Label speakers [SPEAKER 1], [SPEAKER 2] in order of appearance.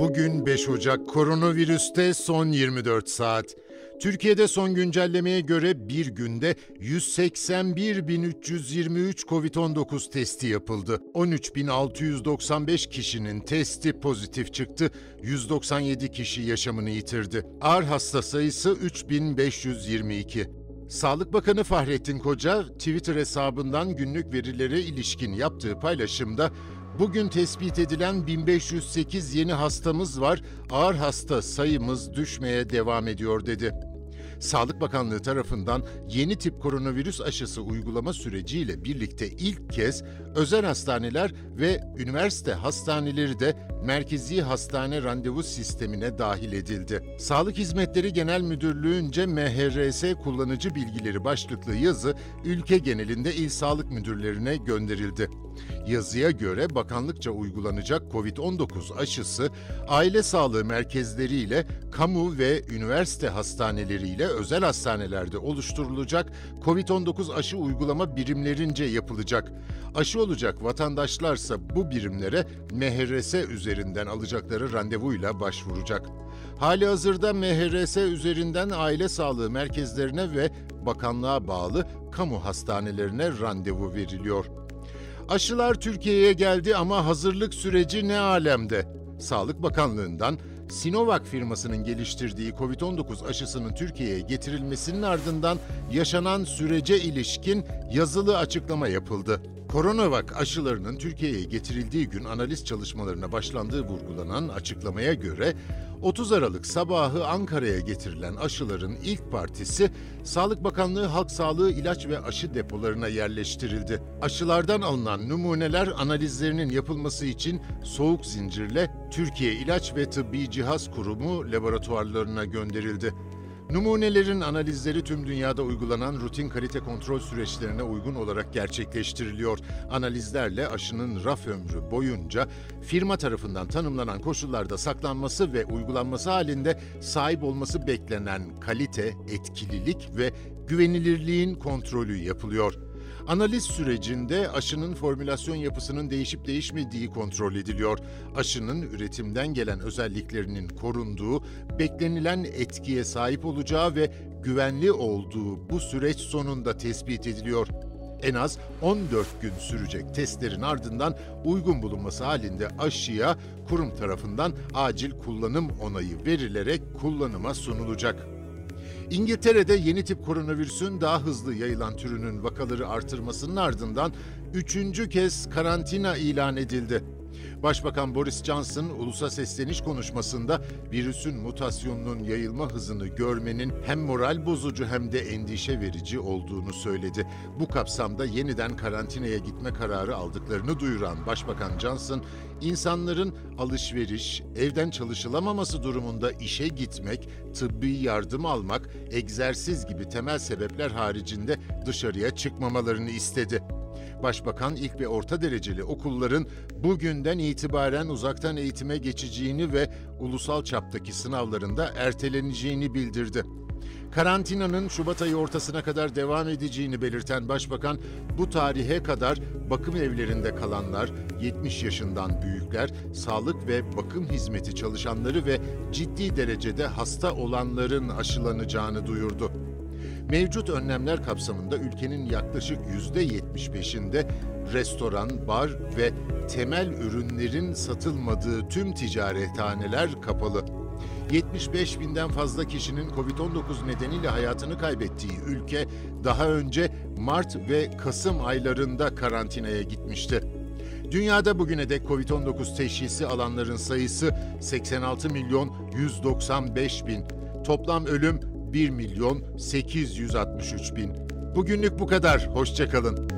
[SPEAKER 1] Bugün 5 Ocak koronavirüste son 24 saat. Türkiye'de son güncellemeye göre bir günde 181.323 COVID-19 testi yapıldı. 13.695 kişinin testi pozitif çıktı. 197 kişi yaşamını yitirdi. Ağır hasta sayısı 3.522. Sağlık Bakanı Fahrettin Koca, Twitter hesabından günlük verilere ilişkin yaptığı paylaşımda Bugün tespit edilen 1508 yeni hastamız var. Ağır hasta sayımız düşmeye devam ediyor dedi. Sağlık Bakanlığı tarafından yeni tip koronavirüs aşısı uygulama süreciyle birlikte ilk kez özel hastaneler ve üniversite hastaneleri de merkezi hastane randevu sistemine dahil edildi. Sağlık Hizmetleri Genel Müdürlüğü'nce MHRS kullanıcı bilgileri başlıklı yazı ülke genelinde il sağlık müdürlerine gönderildi. Yazıya göre bakanlıkça uygulanacak COVID-19 aşısı aile sağlığı merkezleriyle kamu ve üniversite hastaneleriyle özel hastanelerde oluşturulacak COVID-19 aşı uygulama birimlerince yapılacak. Aşı olacak vatandaşlarsa bu birimlere MHRS üzerinden alacakları randevuyla başvuracak. Hali hazırda MHRS üzerinden aile sağlığı merkezlerine ve bakanlığa bağlı kamu hastanelerine randevu veriliyor. Aşılar Türkiye'ye geldi ama hazırlık süreci ne alemde? Sağlık Bakanlığı'ndan Sinovac firmasının geliştirdiği COVID-19 aşısının Türkiye'ye getirilmesinin ardından yaşanan sürece ilişkin yazılı açıklama yapıldı. Coronavac aşılarının Türkiye'ye getirildiği gün analiz çalışmalarına başlandığı vurgulanan açıklamaya göre 30 Aralık sabahı Ankara'ya getirilen aşıların ilk partisi Sağlık Bakanlığı Halk Sağlığı ilaç ve aşı depolarına yerleştirildi. Aşılardan alınan numuneler analizlerinin yapılması için soğuk zincirle Türkiye İlaç ve Tıbbi Cihaz Kurumu laboratuvarlarına gönderildi. Numunelerin analizleri tüm dünyada uygulanan rutin kalite kontrol süreçlerine uygun olarak gerçekleştiriliyor. Analizlerle aşının raf ömrü boyunca firma tarafından tanımlanan koşullarda saklanması ve uygulanması halinde sahip olması beklenen kalite, etkililik ve güvenilirliğin kontrolü yapılıyor. Analiz sürecinde aşının formülasyon yapısının değişip değişmediği kontrol ediliyor. Aşının üretimden gelen özelliklerinin korunduğu, beklenilen etkiye sahip olacağı ve güvenli olduğu bu süreç sonunda tespit ediliyor. En az 14 gün sürecek testlerin ardından uygun bulunması halinde aşıya kurum tarafından acil kullanım onayı verilerek kullanıma sunulacak. İngiltere'de yeni tip koronavirüsün daha hızlı yayılan türünün vakaları artırmasının ardından üçüncü kez karantina ilan edildi. Başbakan Boris Johnson ulusa sesleniş konuşmasında virüsün mutasyonunun yayılma hızını görmenin hem moral bozucu hem de endişe verici olduğunu söyledi. Bu kapsamda yeniden karantinaya gitme kararı aldıklarını duyuran Başbakan Johnson, insanların alışveriş, evden çalışılamaması durumunda işe gitmek, tıbbi yardım almak, egzersiz gibi temel sebepler haricinde dışarıya çıkmamalarını istedi. Başbakan ilk ve orta dereceli okulların bugünden itibaren uzaktan eğitime geçeceğini ve ulusal çaptaki sınavlarında erteleneceğini bildirdi. Karantinanın Şubat ayı ortasına kadar devam edeceğini belirten Başbakan, bu tarihe kadar bakım evlerinde kalanlar, 70 yaşından büyükler, sağlık ve bakım hizmeti çalışanları ve ciddi derecede hasta olanların aşılanacağını duyurdu. Mevcut önlemler kapsamında ülkenin yaklaşık %75'inde restoran, bar ve temel ürünlerin satılmadığı tüm ticarethaneler kapalı. 75 binden fazla kişinin Covid-19 nedeniyle hayatını kaybettiği ülke daha önce Mart ve Kasım aylarında karantinaya gitmişti. Dünyada bugüne dek Covid-19 teşhisi alanların sayısı 86 milyon 195 bin. Toplam ölüm 1 milyon 863 bin. Bugünlük bu kadar. Hoşçakalın.